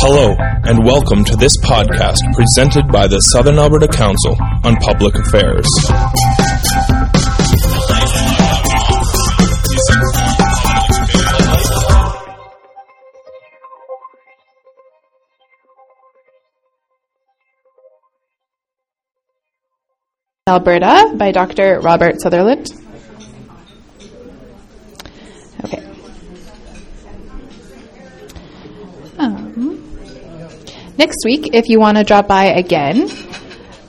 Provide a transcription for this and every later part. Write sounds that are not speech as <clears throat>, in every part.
Hello, and welcome to this podcast presented by the Southern Alberta Council on Public Affairs. Alberta by Dr. Robert Sutherland. Next week, if you want to drop by again,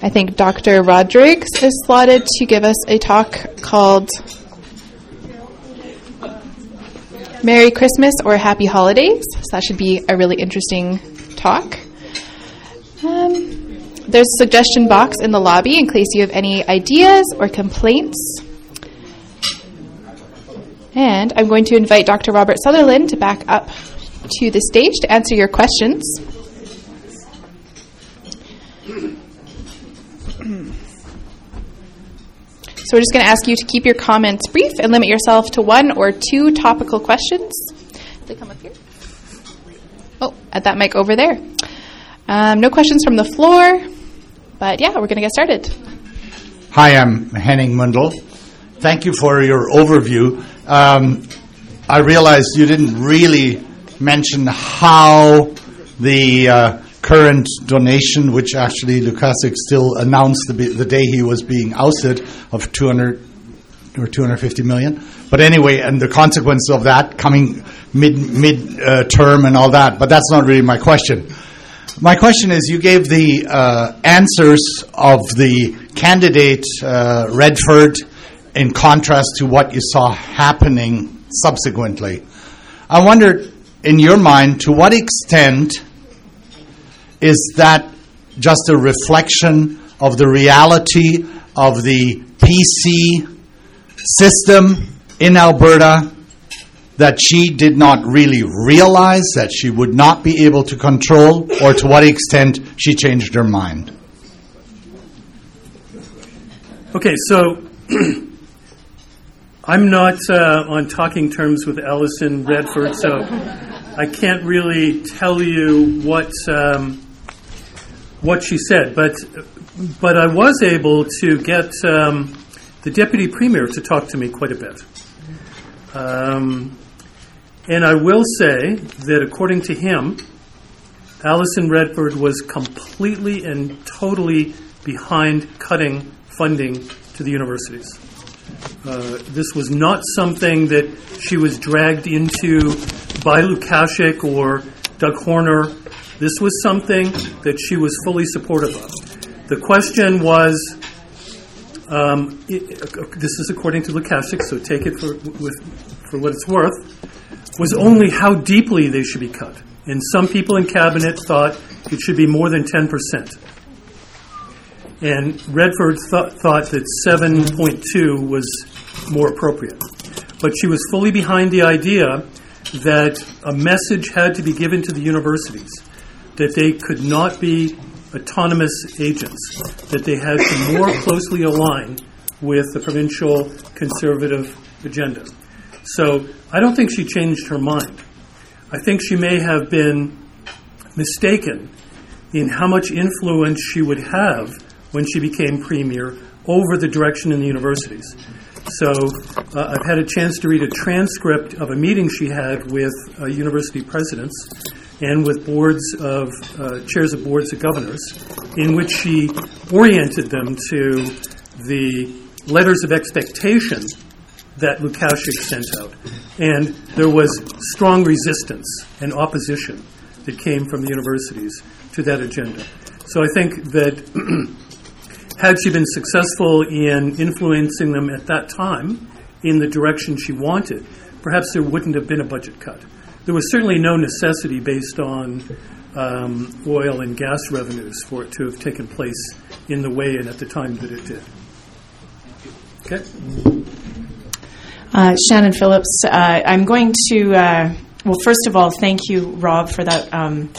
I think Dr. Rodrigues is slotted to give us a talk called Merry Christmas or Happy Holidays. So that should be a really interesting talk. Um, there's a suggestion box in the lobby in case you have any ideas or complaints. And I'm going to invite Dr. Robert Sutherland to back up to the stage to answer your questions. So we're just going to ask you to keep your comments brief and limit yourself to one or two topical questions. They come up here. Oh, at that mic over there. Um, no questions from the floor, but yeah, we're going to get started. Hi, I'm Henning Mundel. Thank you for your overview. Um, I realized you didn't really mention how the uh, current donation, which actually Lukaszuk still announced the, the day he was being ousted, of 200 or 250 million. But anyway, and the consequence of that coming mid mid uh, term and all that. But that's not really my question. My question is: You gave the uh, answers of the candidate uh, Redford in contrast to what you saw happening subsequently. I wondered, in your mind, to what extent is that just a reflection of the reality of the PC system in Alberta that she did not really realize that she would not be able to control, or to what extent she changed her mind? Okay, so <clears throat> I'm not uh, on talking terms with Alison Redford, so I can't really tell you what um, what she said. But but I was able to get um, the deputy premier to talk to me quite a bit. Um, and I will say that according to him, Alison Redford was completely and totally behind cutting funding to the universities. Uh, this was not something that she was dragged into by Lukaszuk or Doug Horner. This was something that she was fully supportive of. The question was um, this is according to Lukaszuk, so take it for, with, for what it's worth, was only how deeply they should be cut. And some people in cabinet thought it should be more than 10%. And Redford th- thought that 7.2 was more appropriate. But she was fully behind the idea that a message had to be given to the universities that they could not be autonomous agents, that they had to more closely align with the provincial conservative agenda. So I don't think she changed her mind. I think she may have been mistaken in how much influence she would have when she became premier over the direction in the universities. So uh, I've had a chance to read a transcript of a meeting she had with uh, university presidents and with boards of uh, chairs of boards of governors, in which she oriented them to the letters of expectation that Lukaszuk sent out. And there was strong resistance and opposition that came from the universities to that agenda. So I think that <clears throat> had she been successful in influencing them at that time in the direction she wanted, perhaps there wouldn't have been a budget cut. There was certainly no necessity based on um, oil and gas revenues for it to have taken place in the way and at the time that it did. Okay. Uh, Shannon Phillips, uh, I'm going to, uh, well, first of all, thank you, Rob, for that um,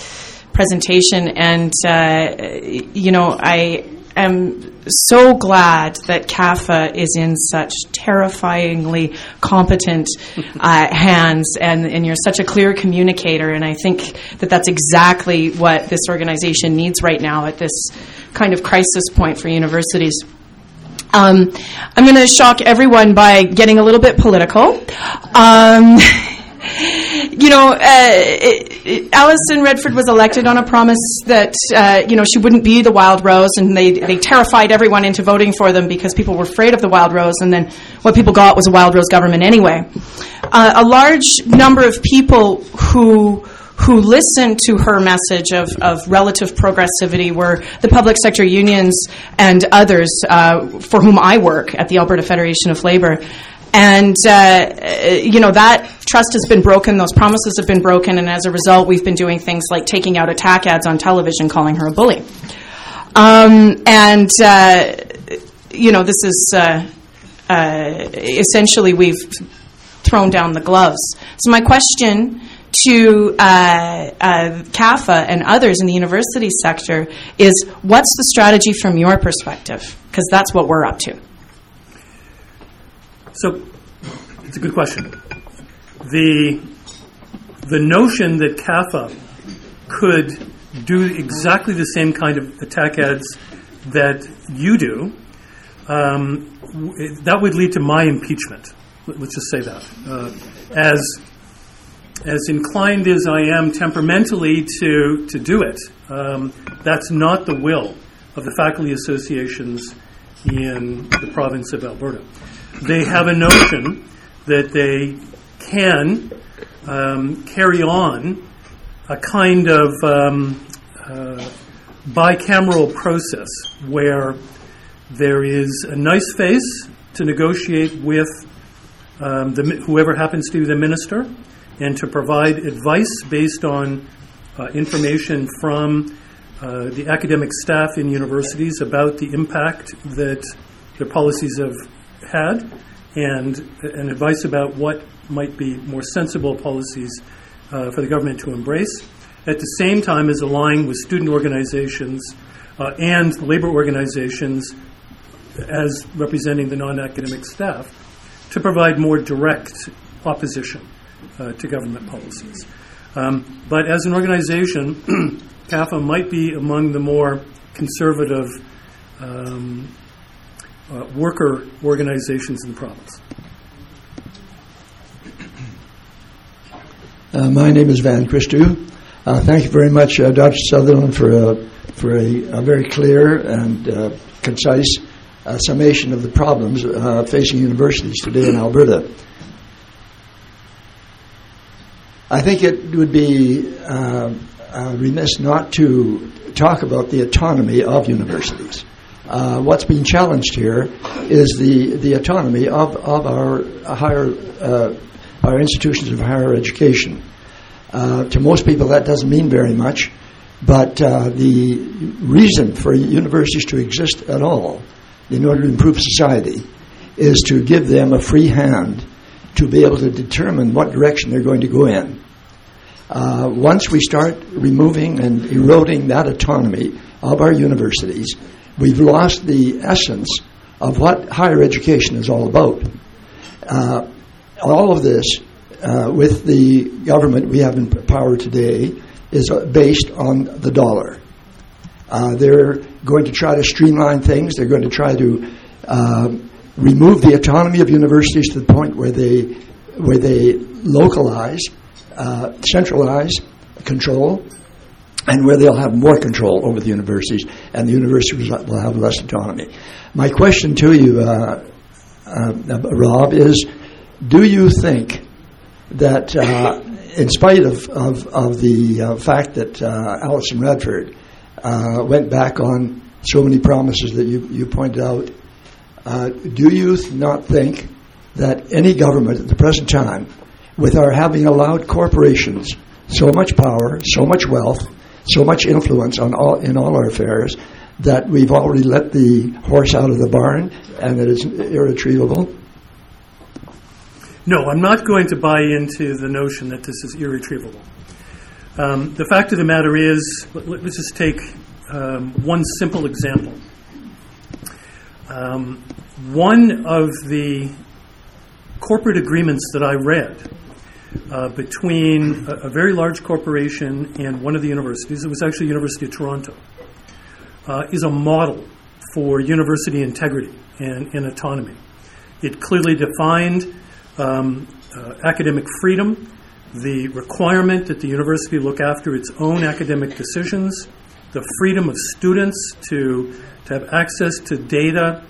presentation. And, uh, you know, I am so glad that CAFA is in such terrifyingly competent <laughs> uh, hands, and, and you're such a clear communicator. And I think that that's exactly what this organization needs right now at this kind of crisis point for universities. Um, I'm going to shock everyone by getting a little bit political. Um, <laughs> you know, uh, Alison Redford was elected on a promise that uh, you know she wouldn't be the Wild Rose, and they they terrified everyone into voting for them because people were afraid of the Wild Rose, and then what people got was a Wild Rose government anyway. Uh, a large number of people who who listened to her message of, of relative progressivity were the public sector unions and others uh, for whom I work at the Alberta Federation of Labor. And, uh, you know, that trust has been broken, those promises have been broken, and as a result, we've been doing things like taking out attack ads on television calling her a bully. Um, and, uh, you know, this is uh, uh essentially we've thrown down the gloves. So, my question to uh, uh, CAFA and others in the university sector is what's the strategy from your perspective? Because that's what we're up to. So it's a good question. The, the notion that CAFA could do exactly the same kind of attack ads that you do, um, that would lead to my impeachment. Let's just say that. Uh, as, as inclined as I am temperamentally to, to do it, um, that's not the will of the faculty associations in the province of Alberta they have a notion that they can um, carry on a kind of um, uh, bicameral process where there is a nice face to negotiate with um, the, whoever happens to be the minister and to provide advice based on uh, information from uh, the academic staff in universities about the impact that their policies have had and, and advice about what might be more sensible policies uh, for the government to embrace. At the same time as aligning with student organizations uh, and labor organizations as representing the non academic staff to provide more direct opposition uh, to government policies. Um, but as an organization, <clears throat> CAFA might be among the more conservative um, uh, worker organizations in the province. Uh, my name is Van Christou. Uh, thank you very much, uh, Dr. Sutherland, for a, for a, a very clear and uh, concise uh, summation of the problems facing universities today in Alberta. I think it would be remiss not to talk about the autonomy of universities. Uh, what's being challenged here is the, the autonomy of, of our higher uh, our institutions of higher education. Uh, to most people, that doesn't mean very much, but uh, the reason for universities to exist at all, in order to improve society, is to give them a free hand to be able to determine what direction they're going to go in. Uh, once we start removing and eroding that autonomy of our universities, we've lost the essence of what higher education is all about. Uh, all of this, uh, with the government we have in power today, is uh, based on the dollar. Uh, they're going to try to streamline things. They're going to try to uh, remove the autonomy of universities to the point where they where they localize, uh, centralize control, and where they'll have more control over the universities, and the universities will have less autonomy. My question to you, uh, uh, Rob, is do you think that, uh, in spite of, of, of the uh, fact that uh, Alison Redford uh, went back on so many promises that you, you pointed out, do you not think that any government at the present time, with our having allowed corporations so much power, so much wealth, so much influence on all in all our affairs that we've already let the horse out of the barn and that it's irretrievable? No, I'm not going to buy into the notion that this is irretrievable. Um, the fact of the matter is, let, us just take um, one simple example. Um, one of the corporate agreements that I read uh, between a, a, very large corporation and one of the universities, it was actually University of Toronto, uh, is a model for university integrity and, and autonomy. It clearly defined um, uh, academic freedom, the requirement that the university look after its own academic decisions, the freedom of students to, to have access to data.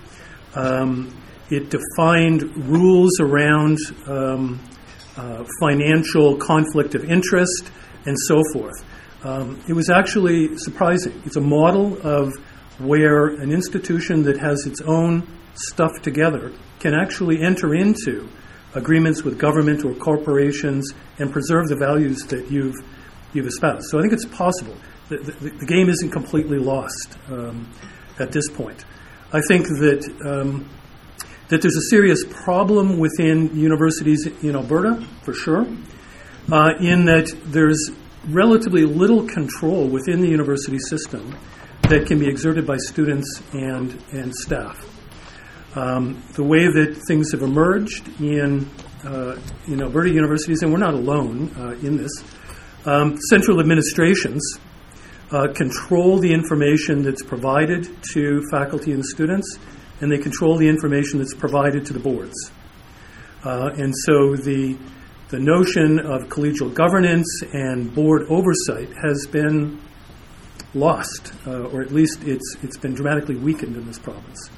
Um, it defined rules around um, uh, financial conflict of interest and so forth. Um, it was actually surprising. It's a model of where an institution that has its own stuff together can actually enter into agreements with government or corporations and preserve the values that you've you've espoused. So I think it's possible. The, the, the game isn't completely lost um, at this point. I think that um, that there's a serious problem within universities in Alberta, for sure, uh, in that there's relatively little control within the university system that can be exerted by students and, and staff. Um, the way that things have emerged in, uh, in Alberta universities, and we're not alone uh, in this, um, central administrations uh, control the information that's provided to faculty and students, and they control the information that's provided to the boards. Uh, and so the, the notion of collegial governance and board oversight has been lost, uh, or at least it's, it's been dramatically weakened in this province.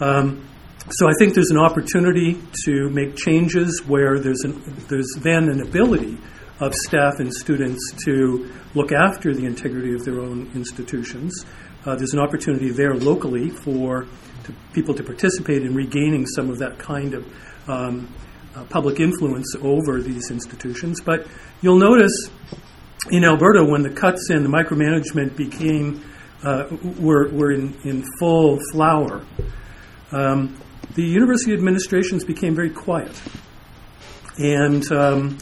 Um, so I think there's an opportunity to make changes where there's, an, there's then an ability of staff and students to look after the integrity of their own institutions. Uh, there's an opportunity there locally for to people to participate in regaining some of that kind of um, uh, public influence over these institutions. But you'll notice in Alberta when the cuts and the micromanagement became uh, were, were in, in full flower, um, the university administrations became very quiet. And um,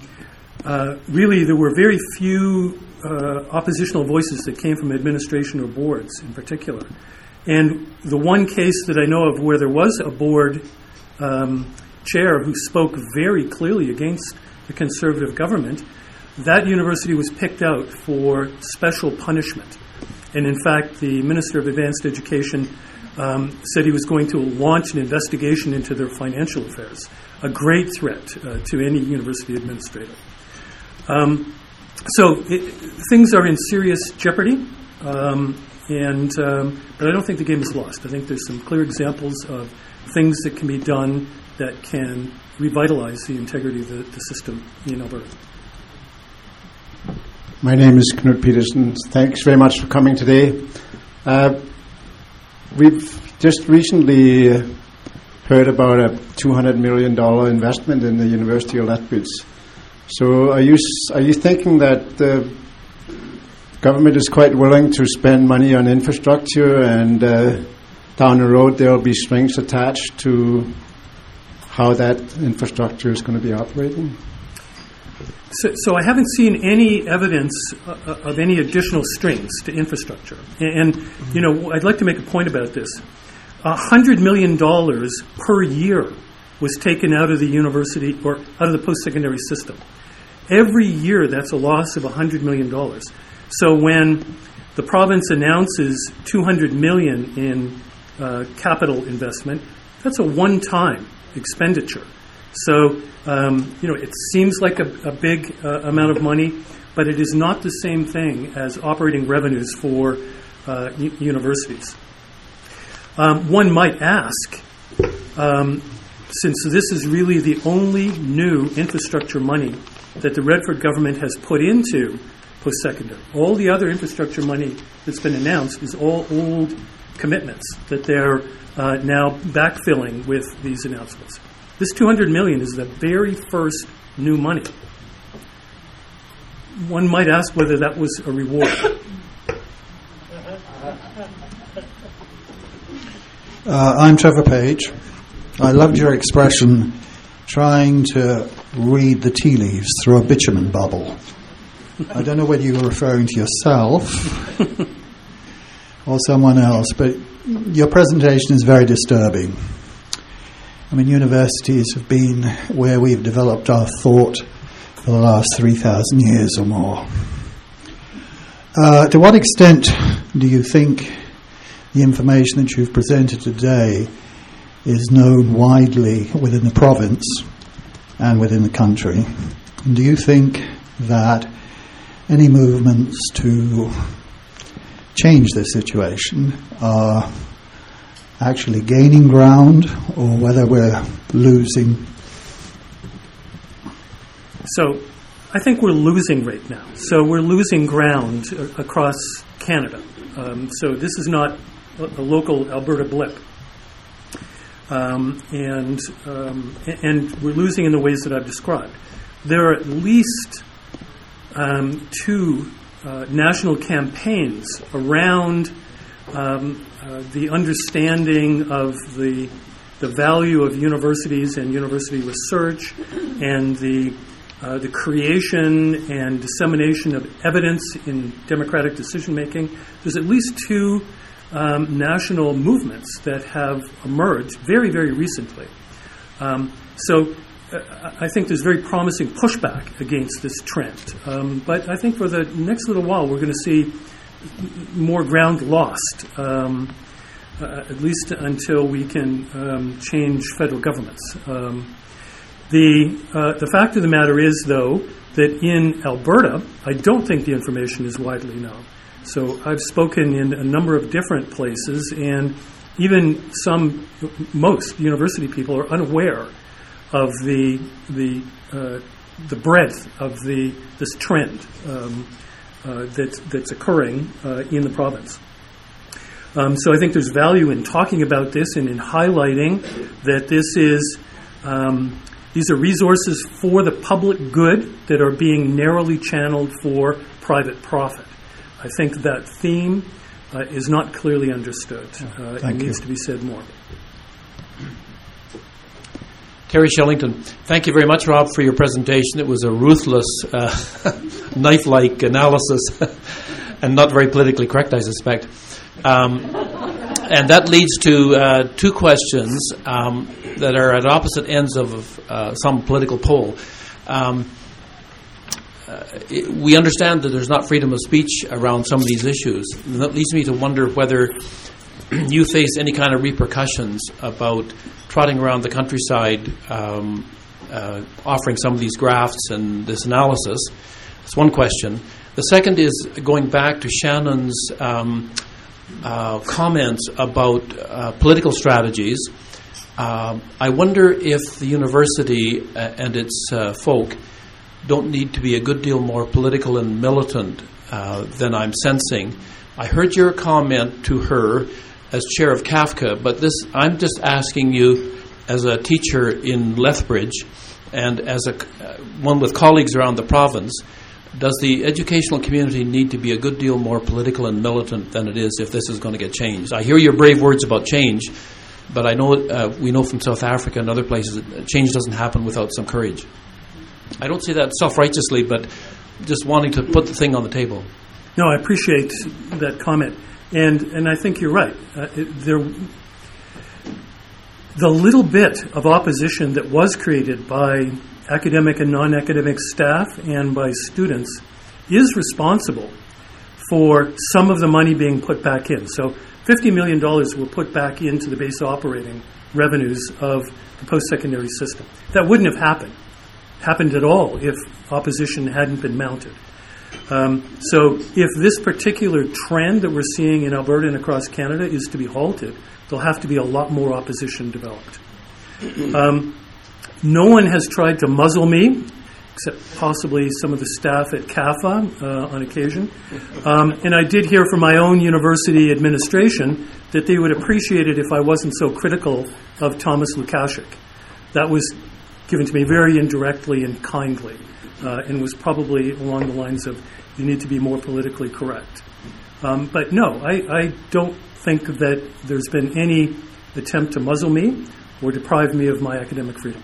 uh, really, there were very few uh, oppositional voices that came from administration or boards in particular. And the one case that I know of where there was a board um, chair who spoke very clearly against the conservative government, that university was picked out for special punishment. And in fact, the Minister of Advanced Education um, said he was going to launch an investigation into their financial affairs, a great threat uh, to any university administrator. Um, so it, things are in serious jeopardy. Um, and um, but I don't think the game is lost. I think there's some clear examples of things that can be done that can revitalize the integrity of the, the system in Alberta. My name is Knut Peterson. Thanks very much for coming today. Uh, we've just recently heard about a $200 million investment in the University of Lethbridge. So, are you are you thinking that the government is quite willing to spend money on infrastructure, and uh, down the road there will be strings attached to how that infrastructure is going to be operating? So, so I haven't seen any evidence uh, of any additional strings to infrastructure. And, and, you know, I'd like to make a point about this. $100 million per year was taken out of the university or out of the post secondary system. Every year, that's a loss of $100 million. So when the province announces 200 million in uh, capital investment, that's a one-time expenditure. So um, you know it seems like a, a big uh, amount of money, but it is not the same thing as operating revenues for uh, u- universities. Um, one might ask, um, since this is really the only new infrastructure money that the Redford government has put into post secondary. All the other infrastructure money that's been announced is all old commitments that they're uh, now backfilling with these announcements. This 200 million is the very first new money. One might ask whether that was a reward. Uh, I'm Trevor Page. I loved your expression, trying to read the tea leaves through a bitumen bubble. I don't know whether you were referring to yourself. or someone else, but your presentation is very disturbing. I mean, universities have been where we've developed our thought for the last 3,000 years or more. Uh, to what extent do you think the information that you've presented today is known widely within the province and within the country? And do you think that any movements to change this situation are actually gaining ground or whether we're losing? So I think we're losing right now. So we're losing ground across Canada. Um, so this is not a local Alberta blip. Um, and, um, and we're losing in the ways that I've described. There are at least um, two uh, national campaigns around um, uh, the understanding of the, the value of universities and university research and the, uh, the creation and dissemination of evidence in democratic decision making. There's at least two um, national movements that have emerged very, very recently. Um, so I think there's very promising pushback against this trend. Um, but I think for the next little while, we're going to see more ground lost, um, uh, at least until we can um, change federal governments. Um, the, uh, the fact of the matter is, though, that in Alberta, I don't think the information is widely known. So I've spoken in a number of different places, and even some, most university people are unaware of the the uh, the breadth of the this trend um, uh, that's that's occurring uh, in the province. Um, so I think there's value in talking about this and in highlighting that this is um, these are resources for the public good that are being narrowly channeled for private profit. I think that theme uh, is not clearly understood. Uh, it needs you. to be said more. Terry Shellington, thank you very much, Rob, for your presentation. It was a ruthless, uh, <laughs> knife like analysis <laughs> and not very politically correct, I suspect. Um, and that leads to uh, two questions um, that are at opposite ends of uh, some political pole. Um, uh, we understand that there's not freedom of speech around some of these issues. And that leads me to wonder whether <clears throat> you face any kind of repercussions about trotting around the countryside, um, uh, offering some of these graphs and this analysis. That's one question. The second is going back to Shannon's um, uh, comments about uh, political strategies. Um, I wonder if the university uh, and its uh, folk don't need to be a good deal more political and militant uh, than I'm sensing. I heard your comment to her as chair of CAFA, but this I'm just asking you as a teacher in Lethbridge and as a uh, one with colleagues around the province. Does the educational community need to be a good deal more political and militant than it is if this is going to get changed? I hear your brave words about change, but I know uh, we know from South Africa and other places that change doesn't happen without some courage. I don't say that self righteously, but just wanting to put the thing on the table. No, I appreciate that comment, and and I think you're right. Uh, it, there, the little bit of opposition that was created by academic and non-academic staff and by students is responsible for some of the money being put back in. So, fifty million dollars were put back into the base operating revenues of the post-secondary system. That wouldn't have happened happened at all if opposition hadn't been mounted. Um, so, if this particular trend that we're seeing in Alberta and across Canada is to be halted, there'll have to be a lot more opposition developed. Um, no one has tried to muzzle me, except possibly some of the staff at CAFA uh, on occasion. Um, and I did hear from my own university administration that they would appreciate it if I wasn't so critical of Thomas Lukaszuk. That was given to me very indirectly and kindly, uh, and was probably along the lines of you need to be more politically correct. Um, but no, I, I don't think that there's been any attempt to muzzle me or deprive me of my academic freedom.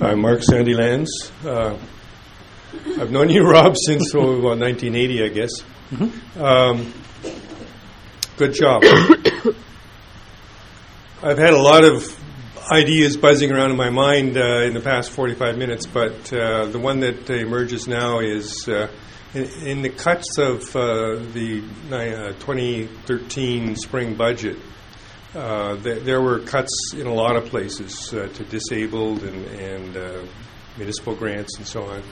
I'm Mark Sandilands. Uh, I've known you, <laughs> Rob, since oh, about 1980, I guess. Um, good job. <coughs> I've had a lot of ideas buzzing around in my mind uh, in the past 45 minutes, but uh, the one that emerges now is uh, in, in the cuts of uh, the uh, 2013 spring budget. Uh, th- there were cuts in a lot of places to disabled and, and municipal grants and so on.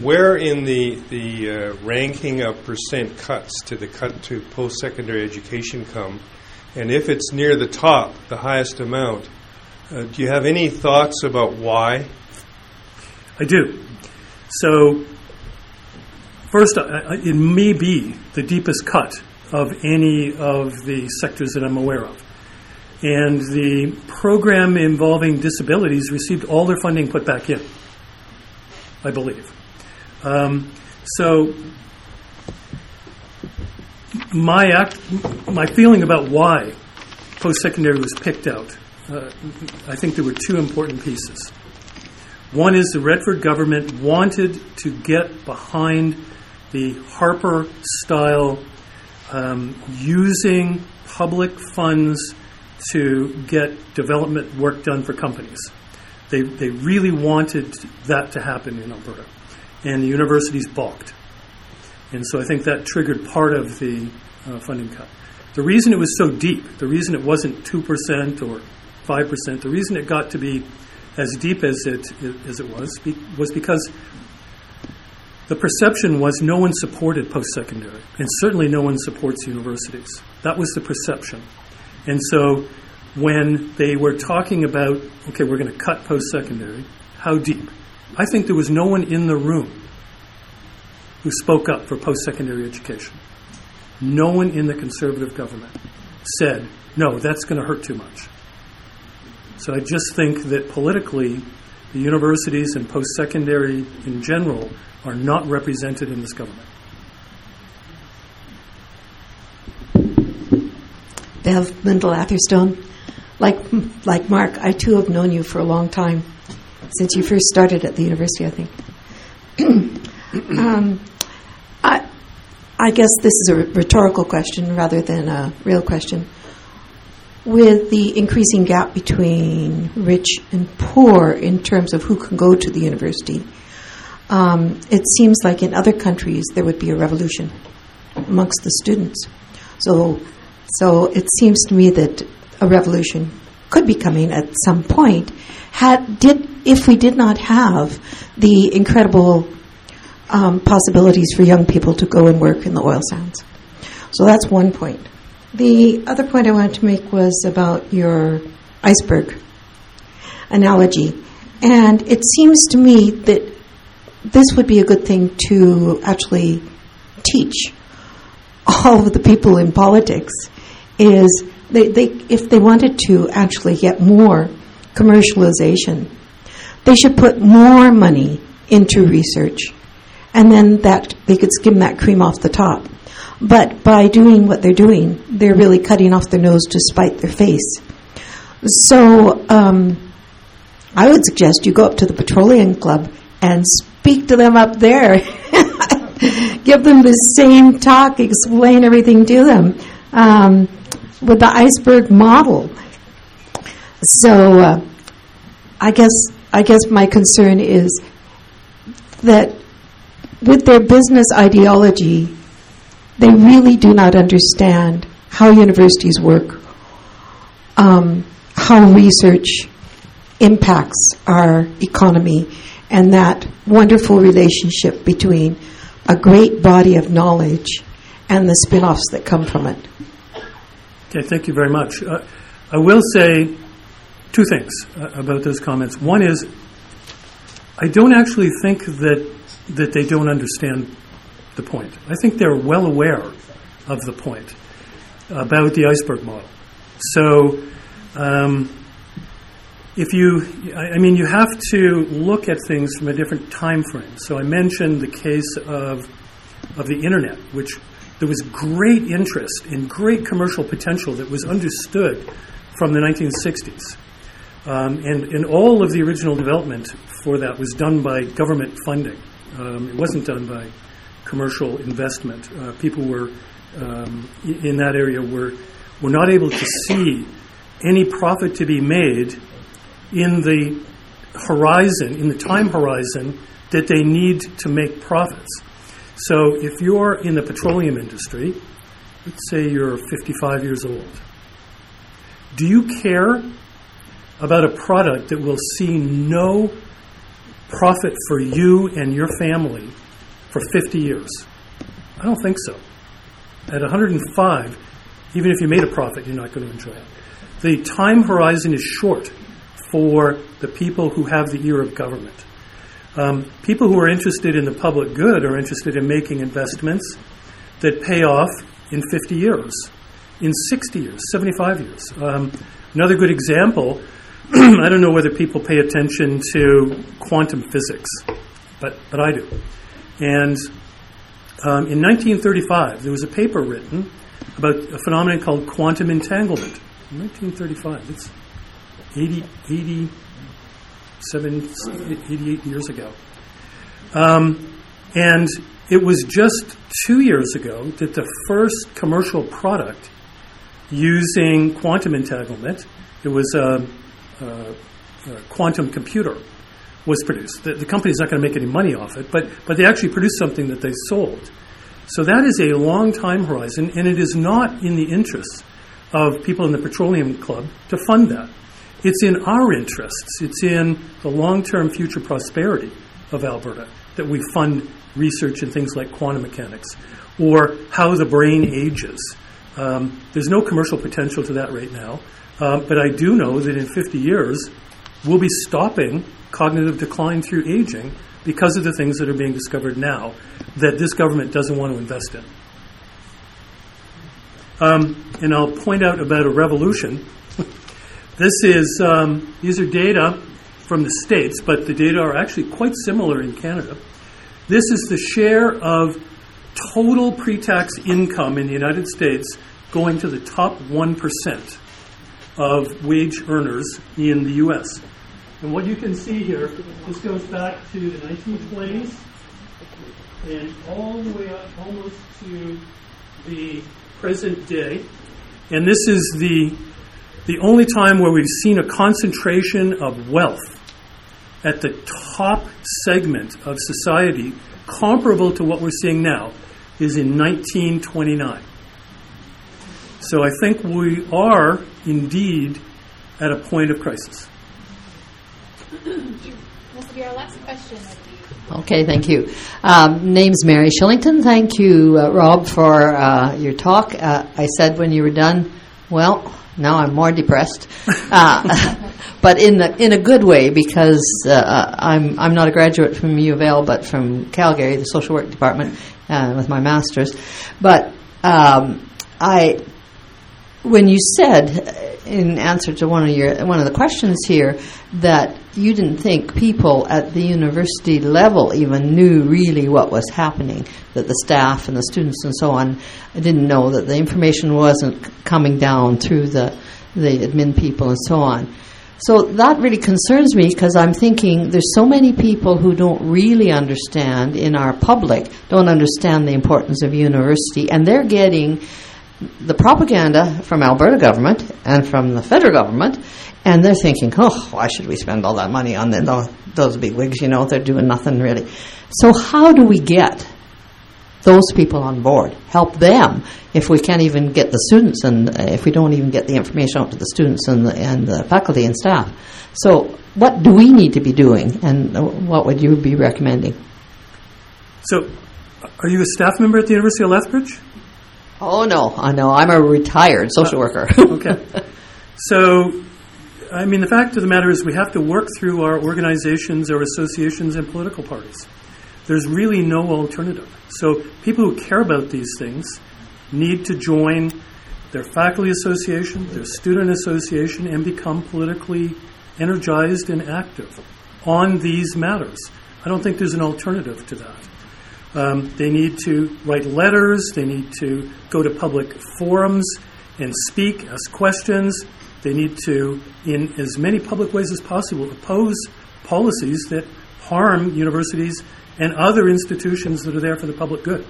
Where in the the ranking of percent cuts to the cut to post secondary education come, and if it's near the top, the highest amount, uh, do you have any thoughts about why? I do. So, first, I- I- it may be the deepest cut of any of the sectors that I'm aware of. And the program involving disabilities received all their funding put back in, I believe. Um, so, my act, my feeling about why post-secondary was picked out, uh, I think there were two important pieces. One is the Redford government wanted to get behind the Harper style um, using public funds to get development work done for companies. They, they really wanted that to happen in Alberta, and the universities balked. And so I think that triggered part of the uh, funding cut. The reason it was so deep, the reason it wasn't 2% or 5%, the reason it got to be as deep as it, as it was, was because the perception was no one supported post secondary, and certainly no one supports universities. That was the perception. And so when they were talking about, okay, we're going to cut post secondary, how deep? I think there was no one in the room who spoke up for post secondary education. No one in the conservative government said, no, that's going to hurt too much. So I just think that politically, the universities and post secondary in general are not represented in this government. Bev Lyndall Atherstone. Like, like Mark, I too have known you for a long time, since you first started at the university, I think. <clears throat> um, I, I guess this is a rhetorical question rather than a real question. With the increasing gap between rich and poor in terms of who can go to the university, um, it seems like in other countries there would be a revolution amongst the students. So, so it seems to me that a revolution could be coming at some point. Had did if we did not have the incredible um, possibilities for young people to go and work in the oil sands. So that's one point. The other point I wanted to make was about your iceberg analogy. And it seems to me that this would be a good thing to actually teach all of the people in politics is they, they if they wanted to actually get more commercialization, they should put more money into research and then that they could skim that cream off the top. But by doing what they're doing, they're really cutting off their nose to spite their face. So um, I would suggest you go up to the Petroleum Club and speak to them up there. <laughs> Give them the same talk, explain everything to them um, with the iceberg model. So uh, I guess I guess my concern is that with their business ideology, they really do not understand how universities work, um, how research impacts our economy, and that wonderful relationship between a great body of knowledge and the spin offs that come from it. Okay, thank you very much. Uh, I will say two things uh, about those comments. One is, I don't actually think that that they don't understand the point. I think they're well aware of the point about the iceberg model. So, um, if you, I mean, you have to look at things from a different time frame. So I mentioned the case of of the internet, which there was great interest and great commercial potential that was understood from the 1960s. Um, and, and all of the original development for that was done by government funding. Um, it wasn't done by commercial investment. Uh, people were um, in that area were were not able to see any profit to be made in the horizon, in the time horizon that they need to make profits. So if you're in the petroleum industry, let's say you're 55 years old, do you care about a product that will see no profit for you and your family for 50 years? I don't think so. At 105, even if you made a profit, you're not going to enjoy it. The time horizon is short for the people who have the ear of government. Um, people who are interested in the public good are interested in making investments that pay off in 50 years, in 60 years, 75 years. Um, another good example <clears throat> I don't know whether people pay attention to quantum physics, but, but I do. And um, in 1935, there was a paper written about a phenomenon called quantum entanglement. In 1935, it's 80, 87, 88 years ago. Um, and it was just two years ago that the first commercial product using quantum entanglement, it was a, a, a quantum computer, was produced. The, the company's not going to make any money off it, but, but they actually produced something that they sold. So that is a long time horizon, and it is not in the interests of people in the Petroleum Club to fund that. It's in our interests, it's in the long term future prosperity of Alberta that we fund research in things like quantum mechanics or how the brain ages. Um, there's no commercial potential to that right now, uh, but I do know that in 50 years, we'll be stopping cognitive decline through aging because of the things that are being discovered now that this government doesn't want to invest in. Um, and I'll point out about a revolution. <laughs> this is um, these are data from the states, but the data are actually quite similar in Canada. This is the share of total pre-tax income in the United States going to the top one percent of wage earners in the U.S. And what you can see here, this goes back to the 1920s and all the way up almost to the present day. And this is the, the only time where we've seen a concentration of wealth at the top segment of society, comparable to what we're seeing now, is in 1929. So I think we are indeed at a point of crisis. This will be our last question. Okay, thank you. Um, name's Mary Shillington. Thank you, uh, Rob, for uh, your talk. Uh, I said when you were done, well, now I'm more depressed, uh, <laughs> but in the in a good way because uh, I'm I'm not a graduate from U of L, but from Calgary, the social work department, uh, with my master's. But um, I, when you said in answer to one of your one of the questions here that you didn't think people at the university level even knew really what was happening, that the staff and the students and so on didn't know that the information wasn't coming down through the, the admin people and so on. So that really concerns me because I'm thinking there's so many people who don't really understand in our public, don't understand the importance of university, and they're getting the propaganda from Alberta government and from the federal government, and they're thinking, oh, why should we spend all that money on the, those big wigs? You know, they're doing nothing really. So how do we get those people on board? Help them if we can't even get the students and uh, if we don't even get the information out to the students and the, and the faculty and staff. So what do we need to be doing, and what would you be recommending? So, are you a staff member at the University of Lethbridge? Oh no, I know. I'm a retired social worker. <laughs> okay. <laughs> So I mean, the fact of the matter is we have to work through our organizations, our associations, and political parties. There's really no alternative. So people who care about these things need to join their faculty association, their student association, and become politically energized and active on these matters. I don't think there's an alternative to that. Um, they need to write letters, they need to go to public forums and speak, ask questions, they need to, in as many public ways as possible, oppose policies that harm universities and other institutions that are there for the public good.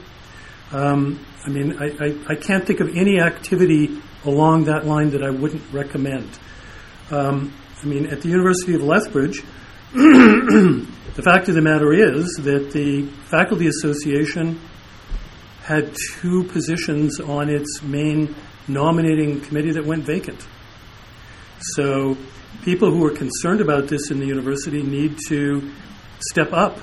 Um, I mean, I, I, I, can't think of any activity along that line that I wouldn't recommend. Um, I mean, at the University of Lethbridge, <clears throat> the fact of the matter is that the Faculty Association had two positions on its main nominating committee that went vacant. So, people who are concerned about this in the university need to step up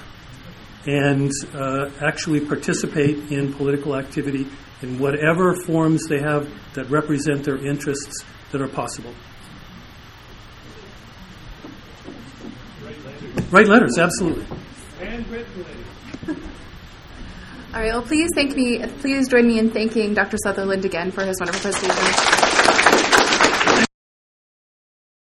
and uh, actually participate in political activity in whatever forms they have that represent their interests that are possible. Write letters, absolutely. And written letters. All right. Well, please thank me. Please join me in thanking Dr. Sutherland again for his wonderful presentation.